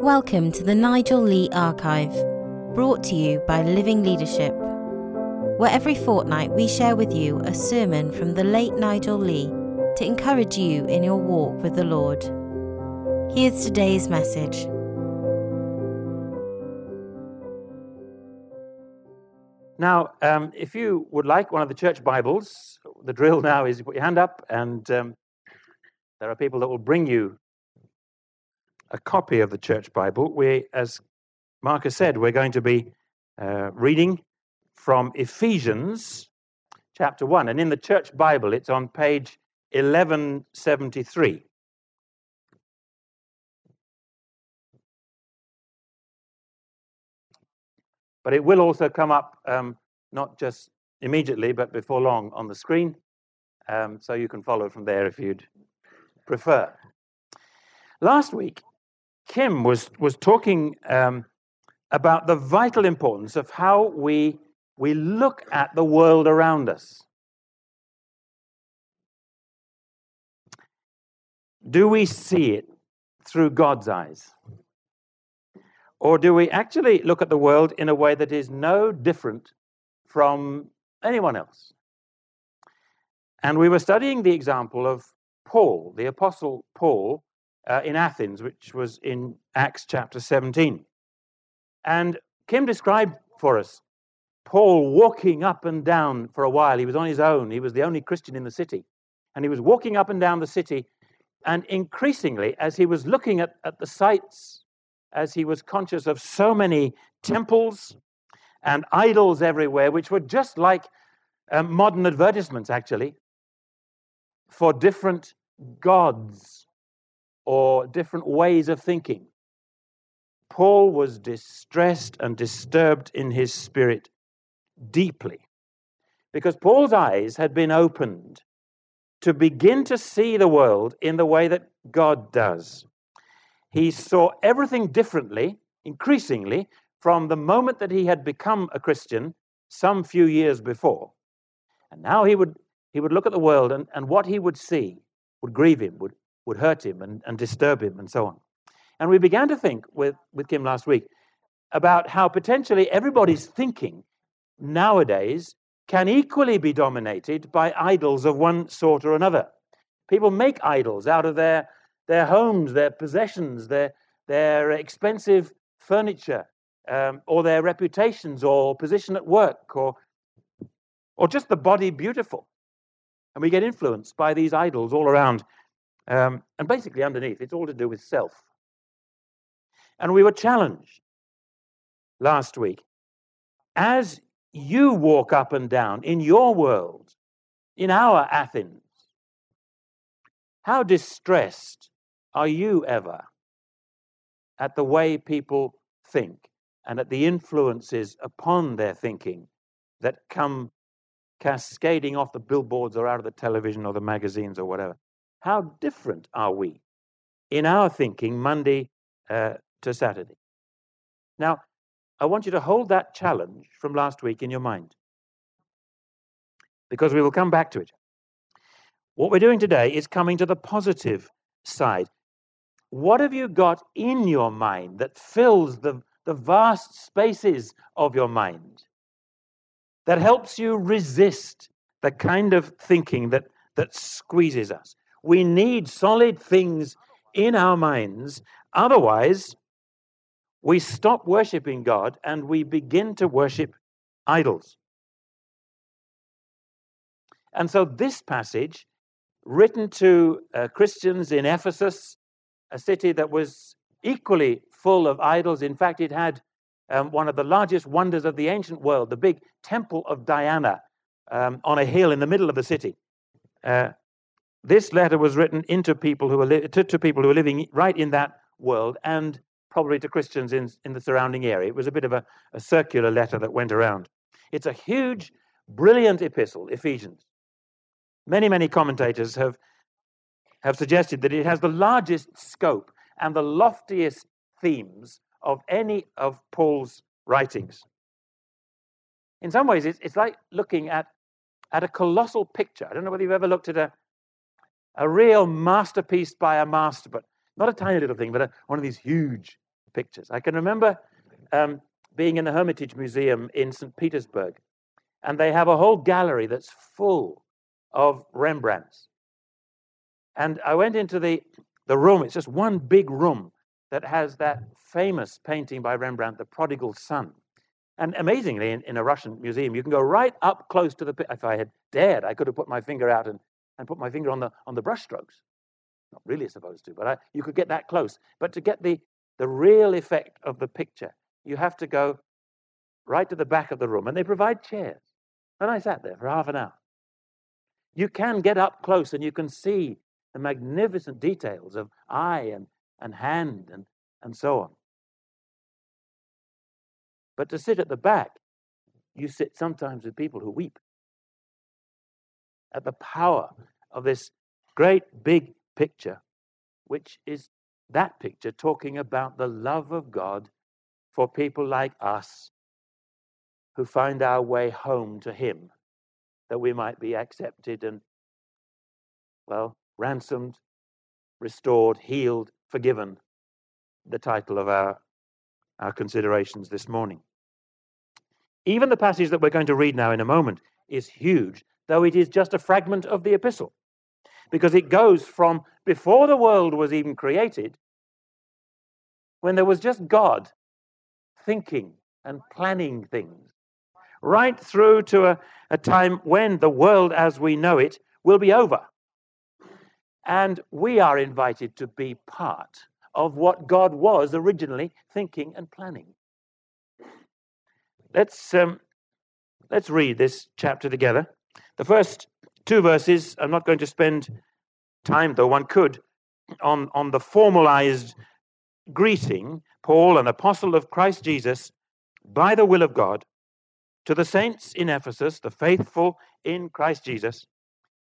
Welcome to the Nigel Lee Archive, brought to you by Living Leadership, where every fortnight we share with you a sermon from the late Nigel Lee to encourage you in your walk with the Lord. Here's today's message. Now, um, if you would like one of the church Bibles, the drill now is you put your hand up, and um, there are people that will bring you a copy of the church Bible. We, as Marcus said, we're going to be uh, reading from Ephesians chapter 1. And in the church Bible, it's on page 1173. But it will also come up um, not just immediately, but before long on the screen. Um, so you can follow from there if you'd prefer. Last week, Kim was, was talking um, about the vital importance of how we, we look at the world around us. Do we see it through God's eyes? Or do we actually look at the world in a way that is no different from anyone else? And we were studying the example of Paul, the Apostle Paul, uh, in Athens, which was in Acts chapter 17. And Kim described for us Paul walking up and down for a while. He was on his own, he was the only Christian in the city. And he was walking up and down the city. And increasingly, as he was looking at, at the sights as he was conscious of so many temples and idols everywhere, which were just like um, modern advertisements, actually, for different gods or different ways of thinking. Paul was distressed and disturbed in his spirit deeply because Paul's eyes had been opened to begin to see the world in the way that God does. He saw everything differently, increasingly, from the moment that he had become a Christian some few years before. And now he would, he would look at the world, and, and what he would see would grieve him, would, would hurt him, and, and disturb him, and so on. And we began to think with, with Kim last week about how potentially everybody's thinking nowadays can equally be dominated by idols of one sort or another. People make idols out of their their homes, their possessions, their, their expensive furniture, um, or their reputations, or position at work, or, or just the body beautiful. And we get influenced by these idols all around. Um, and basically, underneath, it's all to do with self. And we were challenged last week as you walk up and down in your world, in our Athens, how distressed are you ever at the way people think and at the influences upon their thinking that come cascading off the billboards or out of the television or the magazines or whatever? How different are we in our thinking Monday uh, to Saturday? Now, I want you to hold that challenge from last week in your mind because we will come back to it. What we're doing today is coming to the positive side. What have you got in your mind that fills the, the vast spaces of your mind that helps you resist the kind of thinking that, that squeezes us? We need solid things in our minds. Otherwise, we stop worshiping God and we begin to worship idols. And so, this passage, written to uh, Christians in Ephesus a city that was equally full of idols. In fact, it had um, one of the largest wonders of the ancient world, the big temple of Diana um, on a hill in the middle of the city. Uh, this letter was written into people who are li- to, to, people who are living right in that world and probably to Christians in, in the surrounding area. It was a bit of a, a circular letter that went around. It's a huge, brilliant epistle, Ephesians. Many, many commentators have have suggested that it has the largest scope and the loftiest themes of any of Paul's writings. In some ways, it's, it's like looking at, at a colossal picture. I don't know whether you've ever looked at a, a real masterpiece by a master, but not a tiny little thing, but a, one of these huge pictures. I can remember um, being in the Hermitage Museum in St. Petersburg, and they have a whole gallery that's full of Rembrandts. And I went into the, the room, it's just one big room that has that famous painting by Rembrandt, The Prodigal Son. And amazingly, in, in a Russian museum, you can go right up close to the. If I had dared, I could have put my finger out and, and put my finger on the on the brushstrokes. Not really supposed to, but I, you could get that close. But to get the the real effect of the picture, you have to go right to the back of the room, and they provide chairs. And I sat there for half an hour. You can get up close and you can see the magnificent details of eye and, and hand and, and so on. But to sit at the back, you sit sometimes with people who weep at the power of this great big picture, which is that picture talking about the love of God for people like us who find our way home to Him, that we might be accepted and, well, ransomed, restored, healed, forgiven. The title of our, our considerations this morning. Even the passage that we're going to read now in a moment is huge, though it is just a fragment of the epistle, because it goes from before the world was even created, when there was just God thinking and planning things, right through to a, a time when the world as we know it will be over. And we are invited to be part of what God was originally thinking and planning. Let's, um, let's read this chapter together. The first two verses, I'm not going to spend time, though one could, on, on the formalized greeting, Paul, an apostle of Christ Jesus, by the will of God, to the saints in Ephesus, the faithful in Christ Jesus,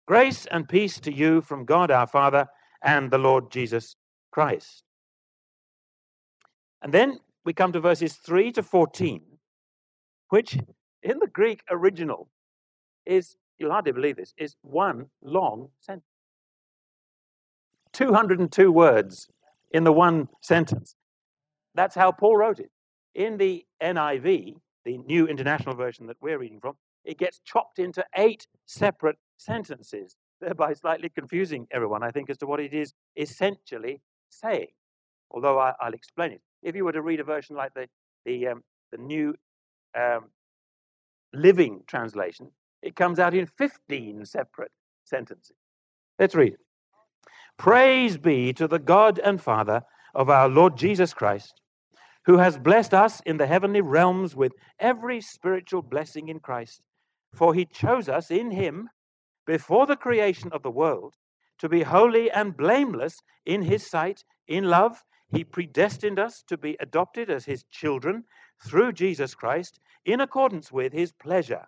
grace and peace to you from God our Father and the Lord Jesus Christ. And then we come to verses 3 to 14 which in the Greek original is, you'll hardly believe this, is one long sentence. 202 words in the one sentence. That's how Paul wrote it. In the NIV, the New International Version that we're reading from, it gets chopped into eight separate sentences, thereby slightly confusing everyone, I think, as to what it is essentially saying. Although I, will explain it. If you were to read a version like the, the, um, the New um, living translation, it comes out in 15 separate sentences. Let's read. Praise be to the God and Father of our Lord Jesus Christ, who has blessed us in the heavenly realms with every spiritual blessing in Christ. For he chose us in him before the creation of the world to be holy and blameless in his sight. In love, he predestined us to be adopted as his children through Jesus Christ in accordance with his pleasure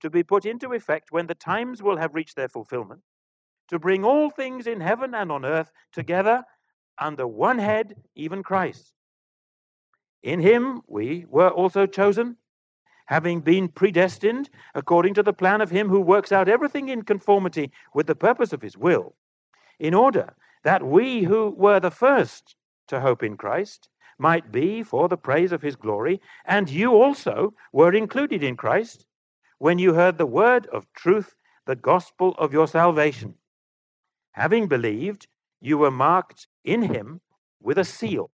to be put into effect when the times will have reached their fulfillment, to bring all things in heaven and on earth together under one head, even Christ. In him we were also chosen, having been predestined according to the plan of him who works out everything in conformity with the purpose of his will, in order that we who were the first to hope in Christ might be for the praise of his glory, and you also were included in Christ when you heard the word of truth, the gospel of your salvation. Having believed, you were marked in him with a seal,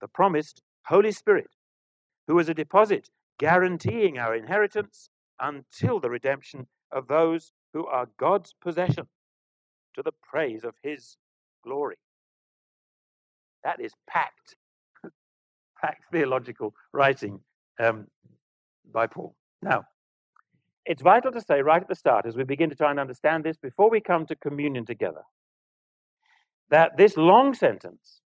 the promised Holy Spirit, who is a deposit guaranteeing our inheritance until the redemption of those who are God's possession to the praise of his glory. That is packed packed theological writing um, by Paul. Now, it's vital to say right at the start, as we begin to try and understand this, before we come to communion together, that this long sentence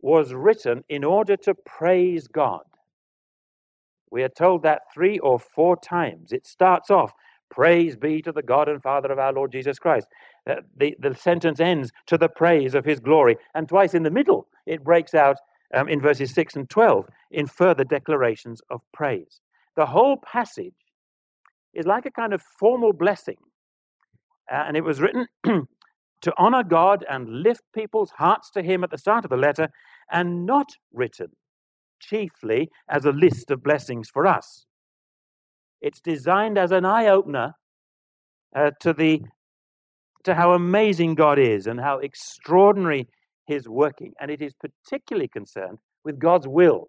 was written in order to praise God. We are told that three or four times. It starts off, Praise be to the God and Father of our Lord Jesus Christ. Uh, the, the sentence ends, To the praise of his glory. And twice in the middle, it breaks out um, in verses 6 and 12 in further declarations of praise. The whole passage is like a kind of formal blessing. Uh, and it was written to honor God and lift people's hearts to Him at the start of the letter, and not written chiefly as a list of blessings for us. It's designed as an eye opener uh, to the to how amazing God is and how extraordinary His working, and it is particularly concerned with God's will.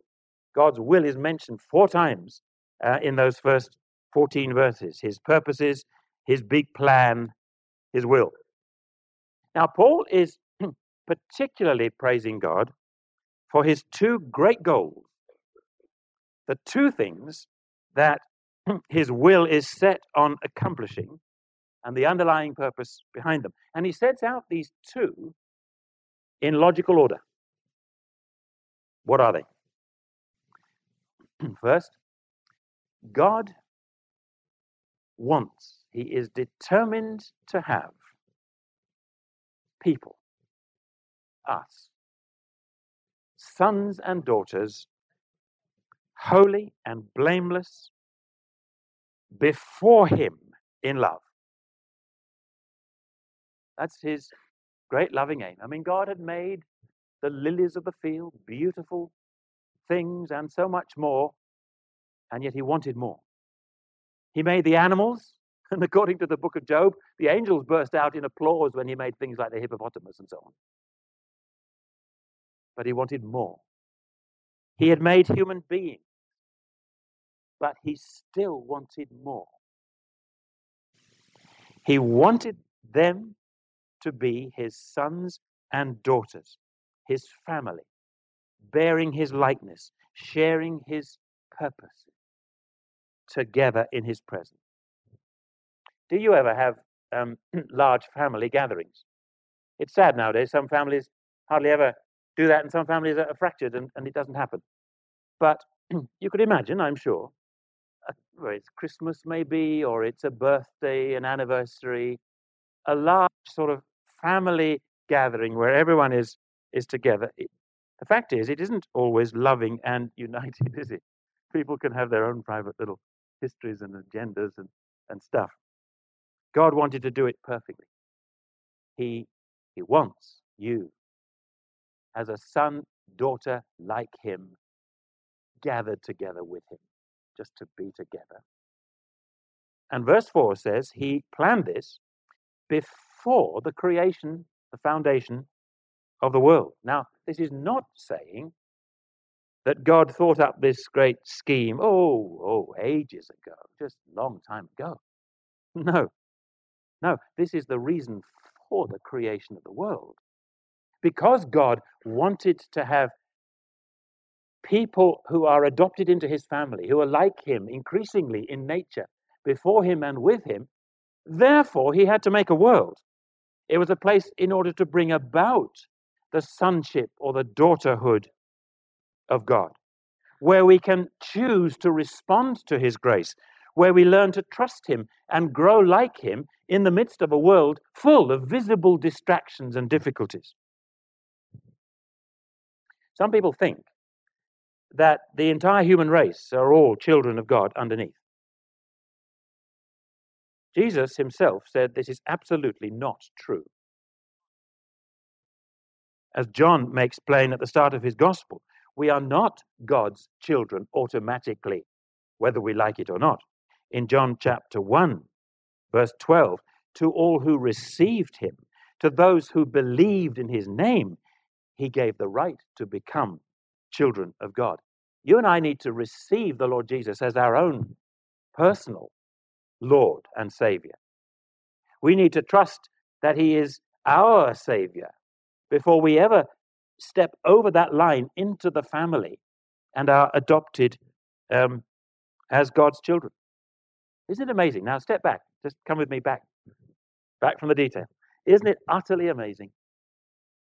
God's will is mentioned four times uh, in those first 14 verses. His purposes, His big plan, His will. Now, Paul is particularly praising God for his two great goals. The two things that his will is set on accomplishing and the underlying purpose behind them. And he sets out these two in logical order. What are they? First, God wants, he is determined to have people, us, sons and daughters, holy and blameless before Him in love. That's His great loving aim. I mean, God had made the lilies of the field, beautiful things, and so much more, and yet He wanted more. He made the animals, and according to the book of Job, the angels burst out in applause when He made things like the hippopotamus and so on but he wanted more. He had made human beings, but he still wanted more. He wanted them to be his sons and daughters, his family, bearing his likeness, sharing his purpose together in his presence. Do you ever have um, large family gatherings? It's sad nowadays. Some families hardly ever do that, and some families are fractured and, and it doesn't happen. But you could imagine, I'm sure, uh, well, it's Christmas maybe, or it's a birthday, an anniversary, a large sort of family gathering where everyone is is together. It, the fact is, it isn't always loving and united, is it? People can have their own private little histories and agendas and, and stuff. God wanted to do it perfectly. He he wants you as a son, daughter like him, gathered together with him, just to be together. And verse 4 says, He planned this before the creation, the foundation of the world. Now, this is not saying that God thought up this great scheme, oh, oh, ages ago, just long time ago. No, no, this is the reason for the creation of the world because God wanted to have people who are adopted into his family, who are like him increasingly in nature, before him and with him, therefore he had to make a world. It was a place in order to bring about the sonship or the daughterhood of God, where we can choose to respond to his grace, where we learn to trust him and grow like him in the midst of a world full of visible distractions and difficulties. Some people think that the entire human race are all children of God underneath. Jesus himself said this is absolutely not true. As John makes plain at the start of his gospel, we are not God's children automatically, whether we like it or not. In John chapter 1, verse 12, to all who received him, to those who believed in his name, he gave the right to become children of God. You and I need to receive the Lord Jesus as our own personal Lord and Savior. We need to trust that He is our Savior before we ever step over that line into the family and are adopted um, as God's children. Isn't it amazing? Now, step back. Just come with me back, back from the detail. Isn't it utterly amazing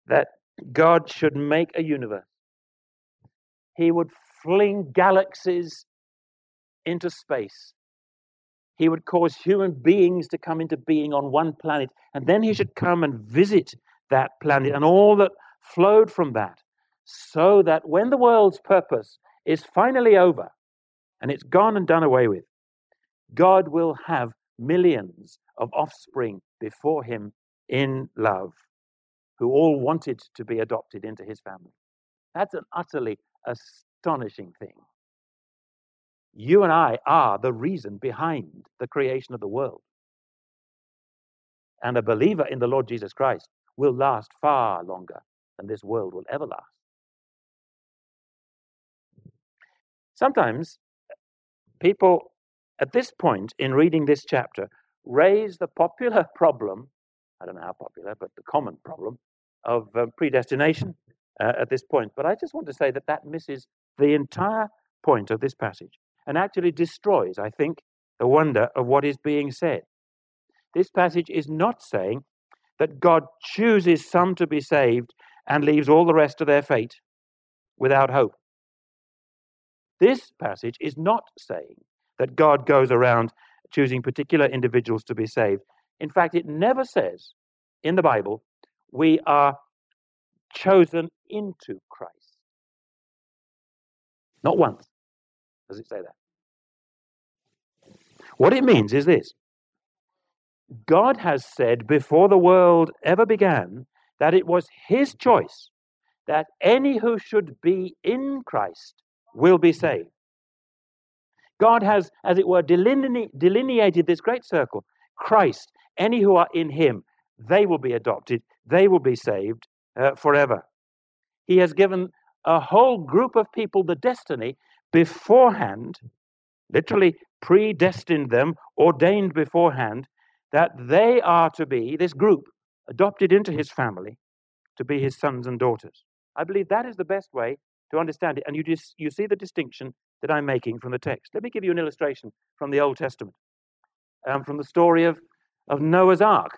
that God should make a universe he would fling galaxies into space. He would cause human beings to come into being on one planet, and then he should come and visit that planet and all that flowed from that, so that when the world's purpose is finally over and it's gone and done away with, God will have millions of offspring before him in love who all wanted to be adopted into his family. That's an utterly astonishing thing. You and I are the reason behind the creation of the world. And a believer in the Lord Jesus Christ will last far longer than this world will ever last. Sometimes people at this point in reading this chapter raise the popular problem I don't know how popular, but the common problem of um, predestination uh, at this point. But I just want to say that that misses the entire point of this passage and actually destroys, I think, the wonder of what is being said. This passage is not saying that God chooses some to be saved and leaves all the rest to their fate without hope. This passage is not saying that God goes around choosing particular individuals to be saved. In fact, it never says in the Bible, we are chosen into Christ. Not once does it say that. What it means is this God has said before the world ever began that it was His choice that any who should be in Christ will be saved. God has, as it were, delineated this great circle Christ, any who are in Him, they will be adopted, they will be saved uh, forever. He has given a whole group of people the destiny beforehand, literally predestined them, ordained beforehand, that they are to be, this group, adopted into his family, to be his sons and daughters. I believe that is the best way to understand it. And you, just, you see the distinction that I'm making from the text. Let me give you an illustration from the Old Testament, um, from the story of, of Noah's Ark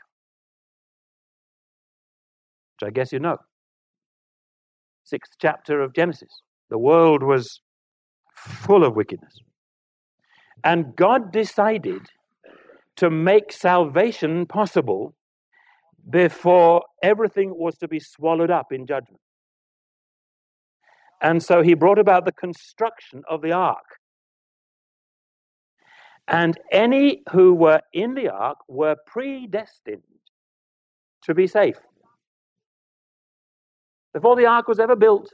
which I guess you know. Sixth chapter of Genesis. The world was full of wickedness. And God decided to make salvation possible before everything was to be swallowed up in judgment. And so he brought about the construction of the ark. And any who were in the ark were predestined to be safe before the ark was ever built,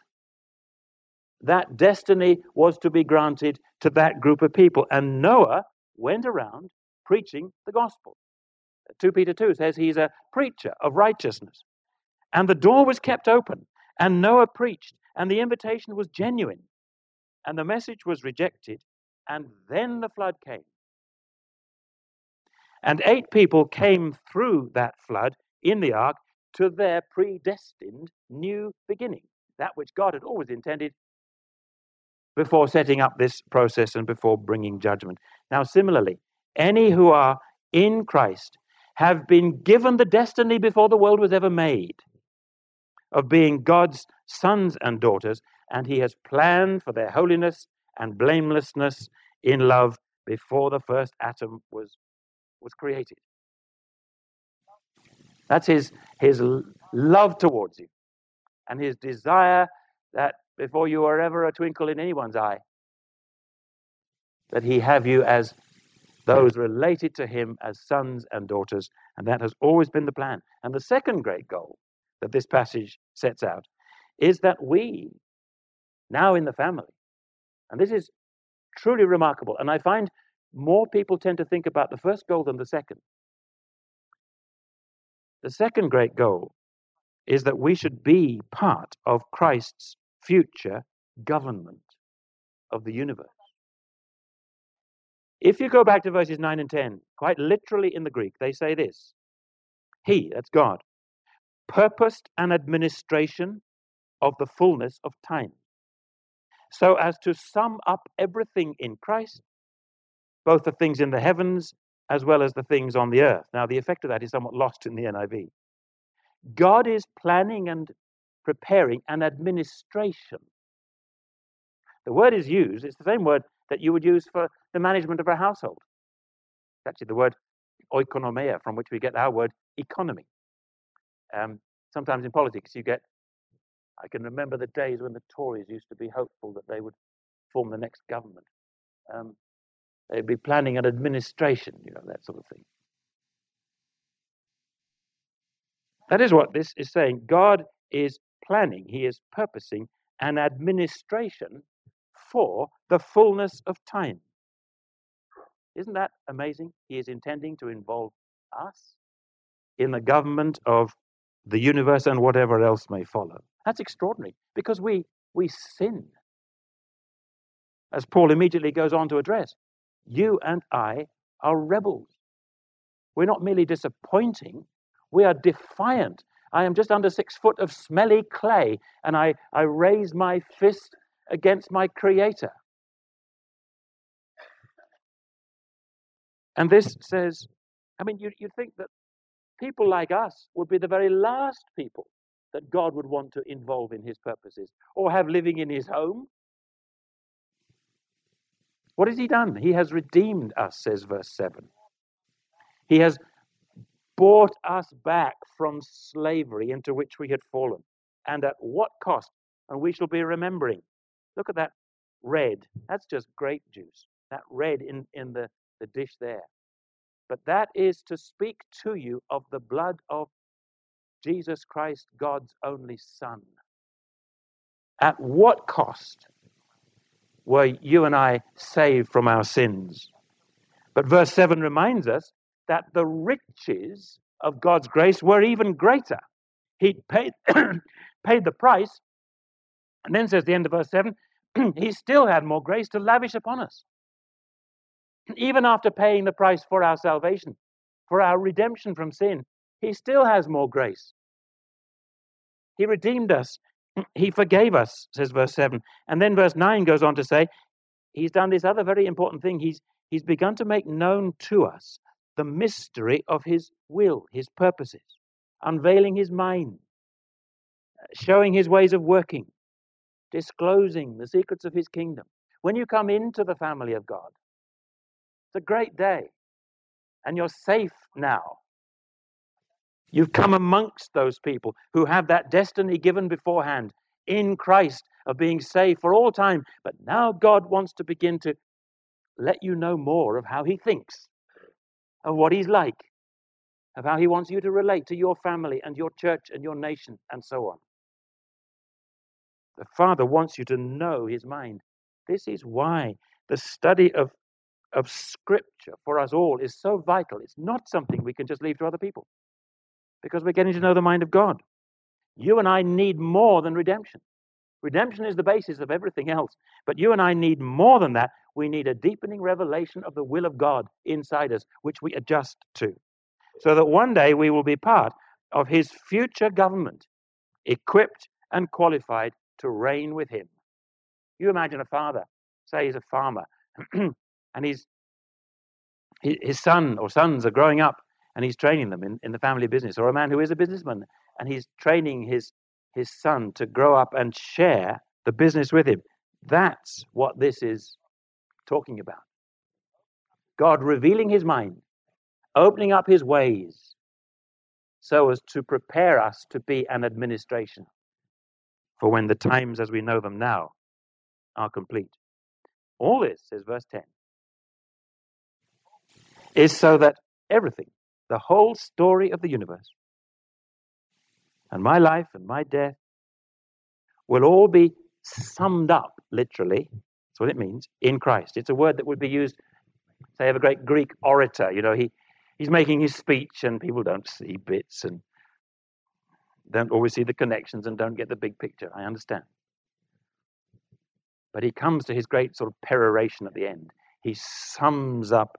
that destiny was to be granted to that group of people. And Noah went around preaching the gospel. 2 Peter 2 says he's a preacher of righteousness. And the door was kept open, and Noah preached, and the invitation was genuine. And the message was rejected, and then the flood came. And eight people came through that flood in the ark, to their predestined new beginning, that which God had always intended before setting up this process and before bringing judgment. Now, similarly, any who are in Christ have been given the destiny before the world was ever made of being God's sons and daughters, and He has planned for their holiness and blamelessness in love before the first atom was, was created. That's his, his love towards you and his desire that before you are ever a twinkle in anyone's eye, that he have you as those related to him as sons and daughters. And that has always been the plan. And the second great goal that this passage sets out is that we, now in the family, and this is truly remarkable, and I find more people tend to think about the first goal than the second. The second great goal is that we should be part of Christ's future government of the universe. If you go back to verses 9 and 10, quite literally in the Greek, they say this He, that's God, purposed an administration of the fullness of time, so as to sum up everything in Christ, both the things in the heavens as well as the things on the earth. Now, the effect of that is somewhat lost in the NIV. God is planning and preparing an administration The word is used, it's the same word that you would use for the management of a household. It's actually the word oikonomia, from which we get our word economy. Um, sometimes in politics, you get, I can remember the days when the Tories used to be hopeful that they would form the next government. Um, they'd be planning an administration, you know, that sort of thing. That is what this is saying. God is planning, He is purposing an administration for the fullness of time. Isn't that amazing? He is intending to involve us in the government of the universe and whatever else may follow. That's extraordinary because we we sin. As Paul immediately goes on to address, you and I are rebels. We're not merely disappointing, we are defiant. I am just under six foot of smelly clay, and I, I raise my fist against my Creator. And this says, I mean, you, you think that people like us would be the very last people that God would want to involve in his purposes or have living in his home. What has he done? He has redeemed us, says verse 7. He has bought us back from slavery into which we had fallen. And at what cost? And we shall be remembering. Look at that red. That's just grape juice. That red in, in the, the dish there. But that is to speak to you of the blood of Jesus Christ, God's only Son. At what cost were you and I saved from our sins? But verse 7 reminds us that the riches of God's grace were even greater. He paid, paid the price, and then says the end of verse 7 he still had more grace to lavish upon us. Even after paying the price for our salvation, for our redemption from sin, he still has more grace. He redeemed us. He forgave us, says verse 7. And then verse 9 goes on to say, He's done this other very important thing. He's, he's begun to make known to us the mystery of his will, his purposes, unveiling his mind, showing his ways of working, disclosing the secrets of his kingdom. When you come into the family of God, it's a great day, and you're safe now. You've come amongst those people who have that destiny given beforehand in Christ of being saved for all time. But now God wants to begin to let you know more of how He thinks of what he's like, of how he wants you to relate to your family and your church and your nation and so on. The Father wants you to know his mind. This is why the study of, of Scripture for us all is so vital. It's not something we can just leave to other people because we're getting to know the mind of God. You and I need more than redemption. Redemption is the basis of everything else. But you and I need more than that. We need a deepening revelation of the will of God inside us, which we adjust to. So that one day we will be part of his future government, equipped and qualified to reign with him. You imagine a father, say he's a farmer, and he's his son or sons are growing up and he's training them in, in the family business, or a man who is a businessman and he's training his his son to grow up and share the business with him. That's what this is talking about. God revealing his mind, opening up his ways so as to prepare us to be an administration for when the times as we know them now are complete. All this, says verse 10, is so that everything, the whole story of the universe, and my life and my death will all be summed up, literally. That's what it means, in Christ. It's a word that would be used, say, of a great Greek orator. You know, he, he's making his speech and people don't see bits and don't always see the connections and don't get the big picture. I understand. But he comes to his great sort of peroration at the end. He sums up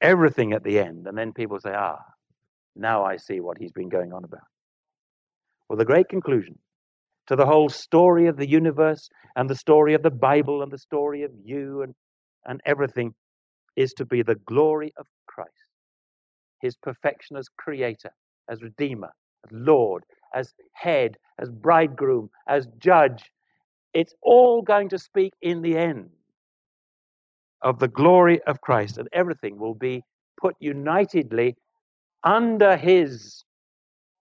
everything at the end, and then people say, ah, now I see what he's been going on about. Well, the great conclusion to the whole story of the universe and the story of the Bible and the story of you and, and everything is to be the glory of Christ, his perfection as creator, as redeemer, as Lord, as head, as bridegroom, as judge, It's all going to speak in the end of the glory of Christ, and everything will be put unitedly under his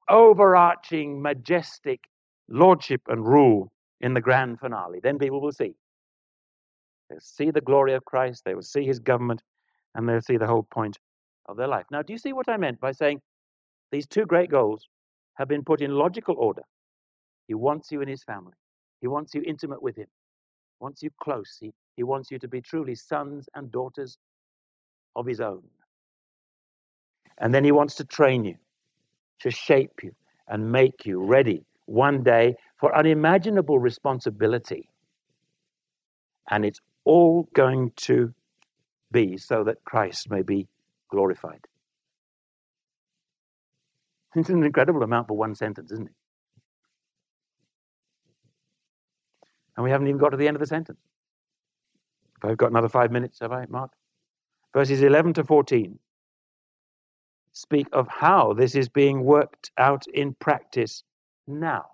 overarching, majestic lordship and rule in the grand finale. Then people will see. They'll see the glory of Christ, they will see his government, and they'll see the whole point of their life. Now, do you see what I meant by saying these two great goals have been put in logical order? He wants you in his family, he wants you intimate with him, he wants you close, he, he wants you to be truly sons and daughters of his own. And then he wants to train you, to shape you, and make you ready one day for unimaginable responsibility. And it's all going to be so that Christ may be glorified. It's an incredible amount for one sentence, isn't it? And we haven't even got to the end of the sentence. If I've got another five minutes, have I, Mark? Verses 11 to 14 speak of how this is being worked out in practice now.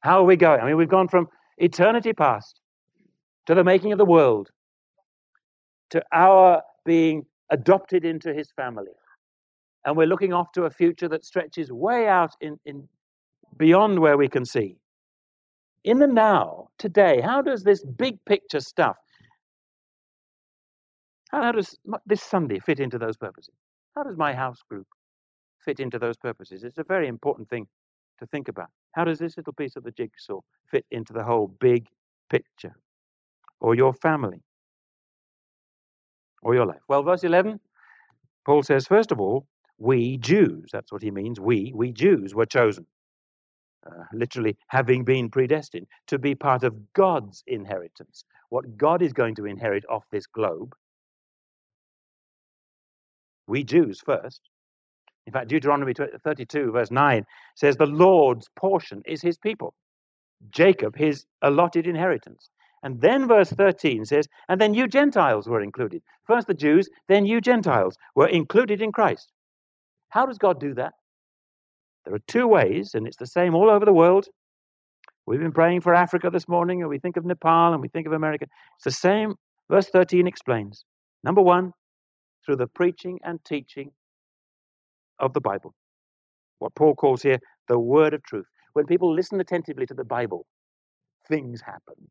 How are we going? I mean, we've gone from eternity past to the making of the world to our being adopted into his family. And we're looking off to a future that stretches way out in, in beyond where we can see. In the now, today, how does this big picture stuff, how, does this Sunday fit into those purposes? How does my house group fit into those purposes? It's a very important thing to think about. How does this little piece of the jigsaw fit into the whole big picture? Or your family? Or your life? Well, verse 11, Paul says, first of all, we Jews, that's what he means, we, we Jews were chosen. Uh, literally having been predestined to be part of God's inheritance, what God is going to inherit off this globe. We Jews first, in fact, Deuteronomy 32, verse 9 says, The Lord's portion is his people, Jacob, his allotted inheritance. And then verse 13 says, And then you Gentiles were included. First the Jews, then you Gentiles were included in Christ. How does God do that? There are two ways, and it's the same all over the world. We've been praying for Africa this morning, and we think of Nepal and we think of America. It's the same. Verse 13 explains. Number one, through the preaching and teaching of the Bible. What Paul calls here the word of truth. When people listen attentively to the Bible, things happen.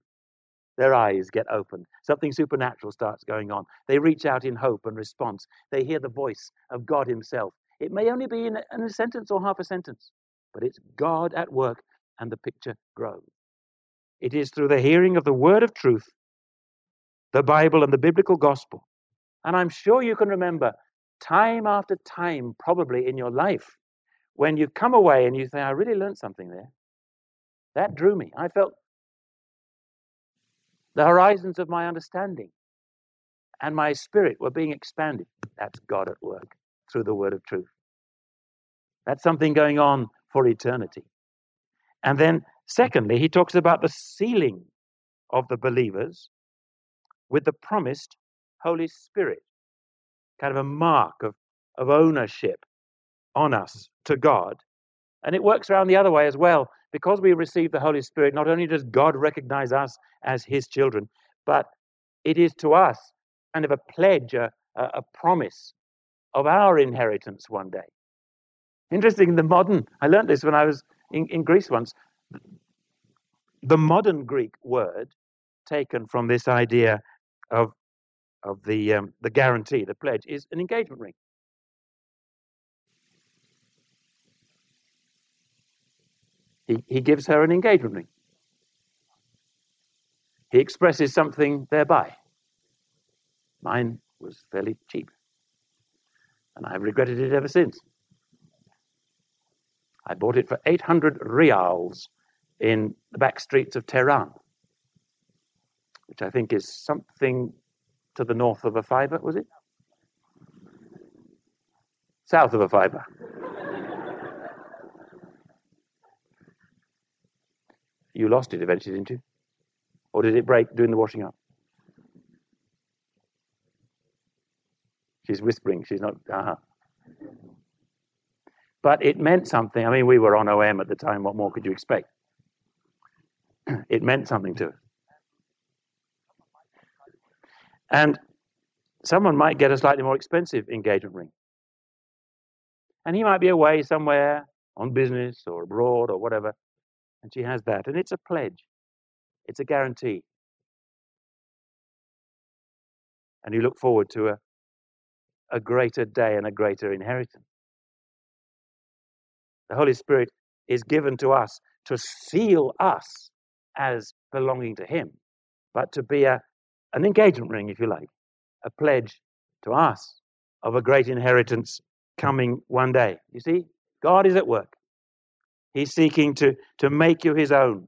Their eyes get opened. Something supernatural starts going on. They reach out in hope and response. They hear the voice of God Himself. It may only be in a, sentence or half a sentence, but it's God at work and the picture grows. It is through the hearing of the word of truth, the Bible, and the biblical gospel. And I'm sure you can remember time after time, probably in your life, when you come away and you say, I really learned something there. That drew me. I felt the horizons of my understanding and my spirit were being expanded. That's God at work through the word of truth. That's something going on for eternity. And then, secondly, he talks about the sealing of the believers with the promised Holy Spirit kind of a mark of, of ownership on us to God. And it works around the other way as well. Because we receive the Holy Spirit, not only does God recognize us as his children, but it is to us kind of a pledge, a, a promise of our inheritance one day. Interesting, the modern, I learned this when I was in, in Greece once. The modern Greek word taken from this idea of of the um, the guarantee, the pledge, is an engagement ring. He, he gives her an engagement ring. He expresses something thereby. Mine was fairly cheap, and I've regretted it ever since. I bought it for 800 rials in the back streets of Tehran, which I think is something to the north of a fiver, was it? South of a fiver. you lost it eventually, didn't you? Or did it break doing the washing up? She's whispering, she's not. Uh-huh. But it meant something. I mean, we were on OM at the time. What more could you expect? it meant something to us. And someone might get a slightly more expensive engagement ring. And he might be away somewhere on business or abroad or whatever. And she has that. And it's a pledge, it's a guarantee. And you look forward to a, a greater day and a greater inheritance. The Holy Spirit is given to us to seal us as belonging to Him, but to be a, an engagement ring, if you like, a pledge to us of a great inheritance coming one day. You see, God is at work. He's seeking to, to make you His own.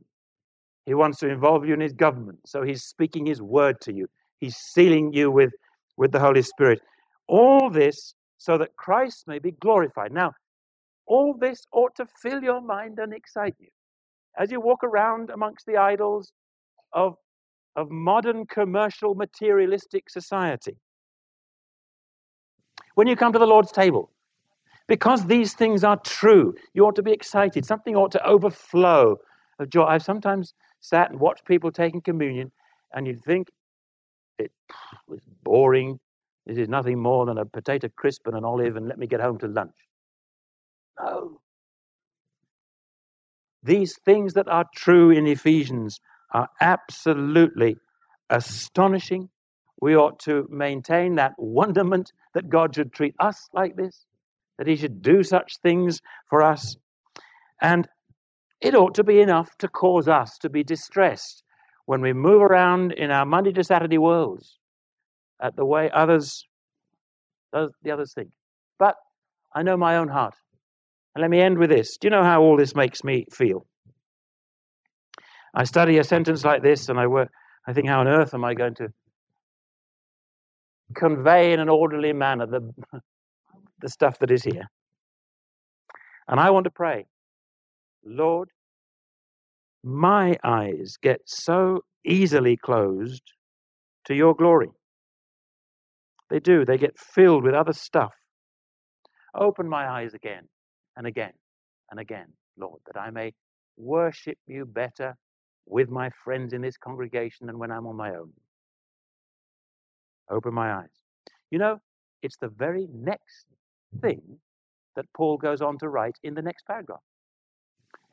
He wants to involve you in His government. So He's speaking His word to you, He's sealing you with, with the Holy Spirit. All this so that Christ may be glorified. Now, all this ought to fill your mind and excite you. As you walk around amongst the idols of, of modern commercial materialistic society, when you come to the Lord's table, because these things are true, you ought to be excited. Something ought to overflow of joy. I've sometimes sat and watched people taking communion, and you'd think it was boring. This is nothing more than a potato crisp and an olive, and let me get home to lunch. No. These things that are true in Ephesians are absolutely astonishing. We ought to maintain that wonderment that God should treat us like this, that He should do such things for us. And it ought to be enough to cause us to be distressed when we move around in our Monday to Saturday worlds at the way others, the others think. But I know my own heart. And let me end with this. Do you know how all this makes me feel? I study a sentence like this and I work, I think, how on earth am I going to convey in an orderly manner the, the stuff that is here? And I want to pray, Lord, my eyes get so easily closed to your glory. They do, they get filled with other stuff. Open my eyes again and again and again, Lord, that I may worship you better with my friends in this congregation than when I'm on my own. Open my eyes. You know, it's the very next thing that Paul goes on to write in the next paragraph.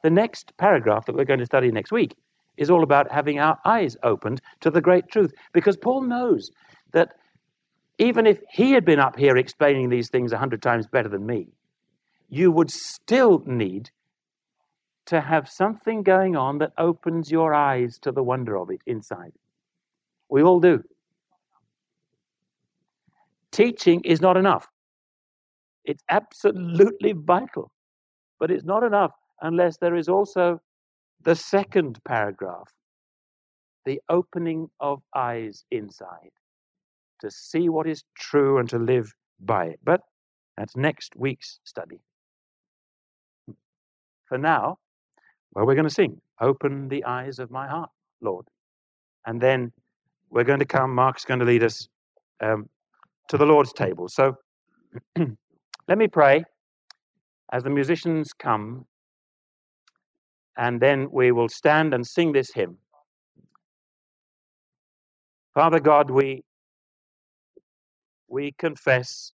The next paragraph that we're going to study next week is all about having our eyes opened to the great truth because Paul knows that even if he had been up here explaining these things a hundred times better than me, you would still need to have something going on that opens your eyes to the wonder of it inside. We all do. Teaching is not enough. It's absolutely vital, but it's not enough unless there is also the second paragraph the opening of eyes inside to see what is true and to live by it. But that's next week's study. For now, well, we're going to sing, Open the Eyes of My Heart, Lord. And then we're going to come, Mark's going to lead us um, to the Lord's table. So let me pray as the musicians come, and then we will stand and sing this hymn. Father God, we, we confess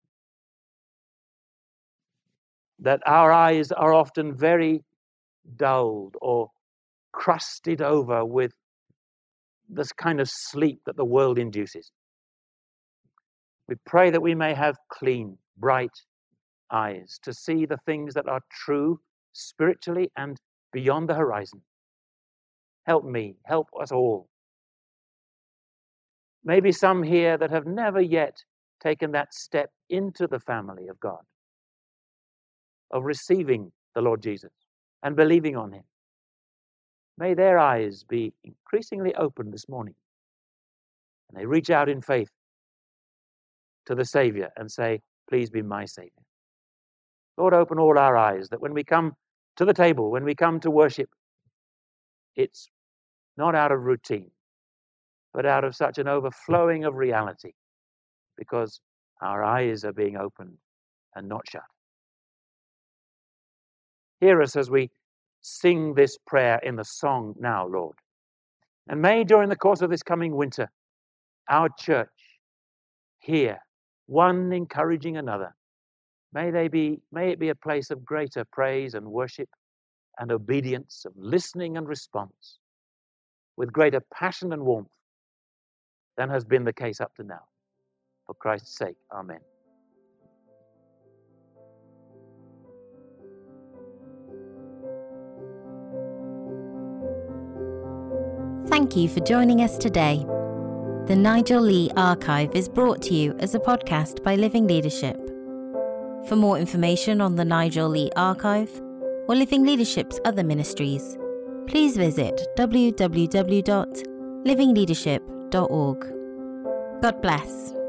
that our eyes are often very dulled or crusted over with this kind of sleep that the world induces. We pray that we may have clean, bright eyes to see the things that are true spiritually and beyond the horizon. Help me, help us all. Maybe some here that have never yet taken that step into the family of God of receiving the Lord Jesus and believing on Him. May their eyes be increasingly open this morning and they reach out in faith to the Savior and say, Please be my Savior. Lord, open all our eyes that when we come to the table, when we come to worship, it's not out of routine, but out of such an hmm. overflowing of reality because our eyes are being opened and not shut. Hear us as we sing this prayer in the song now, Lord. And may during the course of this coming winter, our church hear one encouraging another. May they be may it be a place of greater praise and worship and obedience, of listening and response, with greater passion and warmth than has been the case up to now. For Christ's sake, Amen. Thank you for joining us today. The Nigel Lee Archive is brought to you as a podcast by Living Leadership. For more information on the Nigel Lee Archive or Living Leadership's other ministries, please visit www.livingleadership.org. God bless.